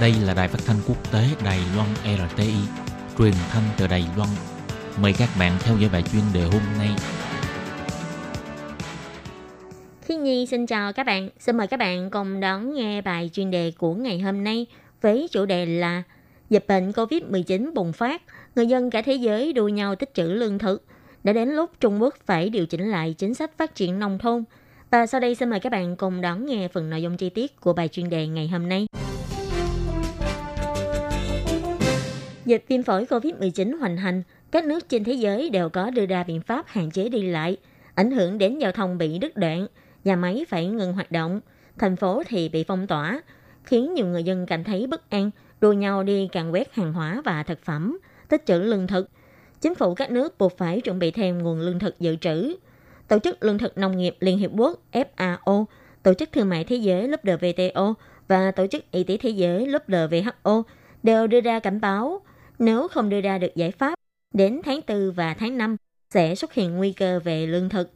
Đây là đài phát thanh quốc tế Đài Loan RTI, truyền thanh từ Đài Loan. Mời các bạn theo dõi bài chuyên đề hôm nay. Khi Nhi xin chào các bạn, xin mời các bạn cùng đón nghe bài chuyên đề của ngày hôm nay với chủ đề là Dịch bệnh COVID-19 bùng phát, người dân cả thế giới đua nhau tích trữ lương thực. Đã đến lúc Trung Quốc phải điều chỉnh lại chính sách phát triển nông thôn. Và sau đây xin mời các bạn cùng đón nghe phần nội dung chi tiết của bài chuyên đề ngày hôm nay. Dịch viêm phổi COVID-19 hoành hành, các nước trên thế giới đều có đưa ra biện pháp hạn chế đi lại, ảnh hưởng đến giao thông bị đứt đoạn, nhà máy phải ngừng hoạt động, thành phố thì bị phong tỏa, khiến nhiều người dân cảm thấy bất an, đua nhau đi càn quét hàng hóa và thực phẩm, tích trữ lương thực. Chính phủ các nước buộc phải chuẩn bị thêm nguồn lương thực dự trữ. Tổ chức Lương thực Nông nghiệp Liên Hiệp Quốc FAO, Tổ chức Thương mại Thế giới WTO và Tổ chức Y tế Thế giới WHO đều đưa ra cảnh báo nếu không đưa ra được giải pháp, đến tháng 4 và tháng 5 sẽ xuất hiện nguy cơ về lương thực.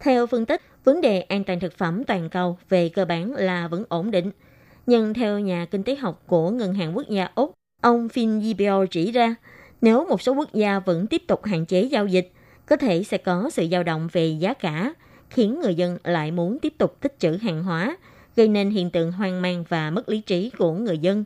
Theo phân tích, vấn đề an toàn thực phẩm toàn cầu về cơ bản là vẫn ổn định. Nhưng theo nhà kinh tế học của Ngân hàng Quốc gia Úc, ông Finn Yibio chỉ ra, nếu một số quốc gia vẫn tiếp tục hạn chế giao dịch, có thể sẽ có sự dao động về giá cả, khiến người dân lại muốn tiếp tục tích trữ hàng hóa, gây nên hiện tượng hoang mang và mất lý trí của người dân.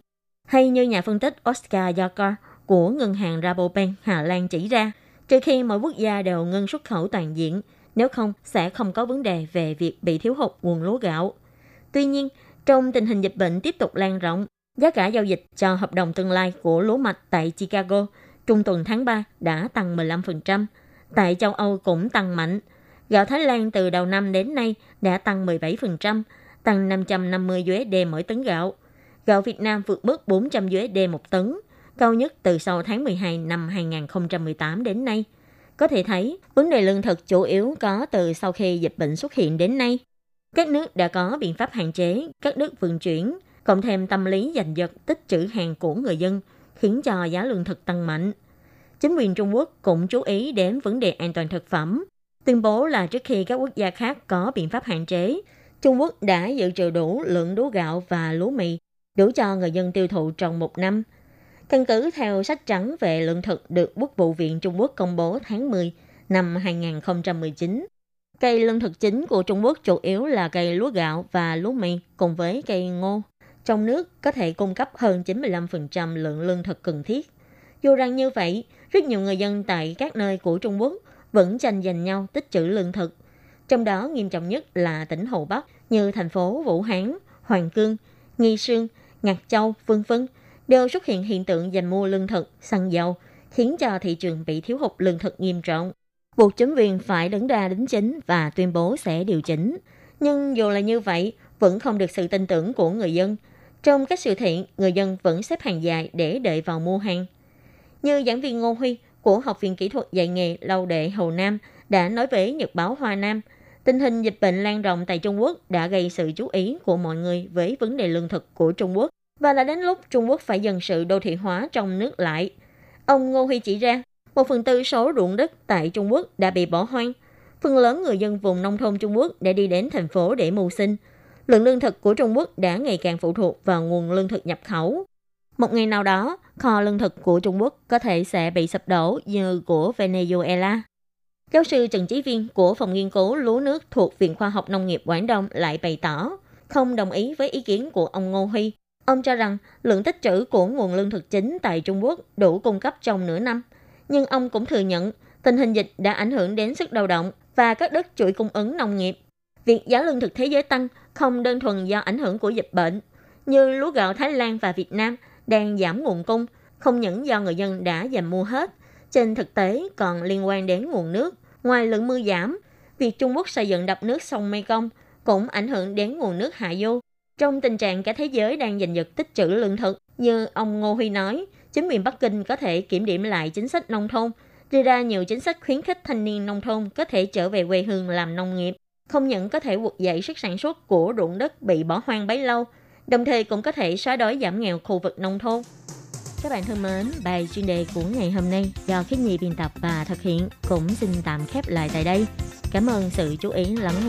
Hay như nhà phân tích Oscar Yakar của ngân hàng Rabobank Hà Lan chỉ ra, trừ khi mỗi quốc gia đều ngưng xuất khẩu toàn diện, nếu không sẽ không có vấn đề về việc bị thiếu hụt nguồn lúa gạo. Tuy nhiên, trong tình hình dịch bệnh tiếp tục lan rộng, giá cả giao dịch cho hợp đồng tương lai của lúa mạch tại Chicago trung tuần tháng 3 đã tăng 15%. Tại châu Âu cũng tăng mạnh. Gạo Thái Lan từ đầu năm đến nay đã tăng 17%, tăng 550 USD mỗi tấn gạo. Gạo Việt Nam vượt mức 400 USD một tấn, cao nhất từ sau tháng 12 năm 2018 đến nay. Có thể thấy, vấn đề lương thực chủ yếu có từ sau khi dịch bệnh xuất hiện đến nay. Các nước đã có biện pháp hạn chế các nước vận chuyển, cộng thêm tâm lý giành giật tích trữ hàng của người dân, khiến cho giá lương thực tăng mạnh. Chính quyền Trung Quốc cũng chú ý đến vấn đề an toàn thực phẩm, tuyên bố là trước khi các quốc gia khác có biện pháp hạn chế, Trung Quốc đã dự trữ đủ lượng lúa gạo và lúa mì đủ cho người dân tiêu thụ trong một năm – Căn cứ theo sách trắng về lương thực được Quốc vụ viện Trung Quốc công bố tháng 10 năm 2019, cây lương thực chính của Trung Quốc chủ yếu là cây lúa gạo và lúa mì cùng với cây ngô. Trong nước có thể cung cấp hơn 95% lượng lương thực cần thiết. Dù rằng như vậy, rất nhiều người dân tại các nơi của Trung Quốc vẫn tranh giành nhau tích trữ lương thực. Trong đó nghiêm trọng nhất là tỉnh Hồ Bắc như thành phố Vũ Hán, Hoàng Cương, Nghi Sương, Ngạc Châu, vân vân đều xuất hiện hiện tượng giành mua lương thực, xăng dầu, khiến cho thị trường bị thiếu hụt lương thực nghiêm trọng. Buộc chính quyền phải đứng ra đính chính và tuyên bố sẽ điều chỉnh. Nhưng dù là như vậy, vẫn không được sự tin tưởng của người dân. Trong các sự thị, người dân vẫn xếp hàng dài để đợi vào mua hàng. Như giảng viên Ngô Huy của Học viện Kỹ thuật dạy nghề Lâu Đệ Hồ Nam đã nói với Nhật báo Hoa Nam, tình hình dịch bệnh lan rộng tại Trung Quốc đã gây sự chú ý của mọi người với vấn đề lương thực của Trung Quốc và là đến lúc Trung Quốc phải dần sự đô thị hóa trong nước lại. Ông Ngô Huy chỉ ra, một phần tư số ruộng đất tại Trung Quốc đã bị bỏ hoang. Phần lớn người dân vùng nông thôn Trung Quốc đã đi đến thành phố để mưu sinh. Lượng lương thực của Trung Quốc đã ngày càng phụ thuộc vào nguồn lương thực nhập khẩu. Một ngày nào đó, kho lương thực của Trung Quốc có thể sẽ bị sập đổ như của Venezuela. Giáo sư Trần Chí Viên của Phòng Nghiên cứu Lúa nước thuộc Viện Khoa học Nông nghiệp Quảng Đông lại bày tỏ không đồng ý với ý kiến của ông Ngô Huy Ông cho rằng lượng tích trữ của nguồn lương thực chính tại Trung Quốc đủ cung cấp trong nửa năm. Nhưng ông cũng thừa nhận tình hình dịch đã ảnh hưởng đến sức lao động và các đất chuỗi cung ứng nông nghiệp. Việc giá lương thực thế giới tăng không đơn thuần do ảnh hưởng của dịch bệnh, như lúa gạo Thái Lan và Việt Nam đang giảm nguồn cung, không những do người dân đã dành mua hết, trên thực tế còn liên quan đến nguồn nước. Ngoài lượng mưa giảm, việc Trung Quốc xây dựng đập nước sông Mekong cũng ảnh hưởng đến nguồn nước hạ du trong tình trạng cả thế giới đang giành giật tích trữ lương thực, như ông Ngô Huy nói, chính quyền Bắc Kinh có thể kiểm điểm lại chính sách nông thôn, đưa ra nhiều chính sách khuyến khích thanh niên nông thôn có thể trở về quê hương làm nông nghiệp, không những có thể vực dậy sức sản xuất của ruộng đất bị bỏ hoang bấy lâu, đồng thời cũng có thể xóa đói giảm nghèo khu vực nông thôn. Các bạn thân mến, bài chuyên đề của ngày hôm nay do Khiết Nhi biên tập và thực hiện cũng xin tạm khép lại tại đây. Cảm ơn sự chú ý lắng nghe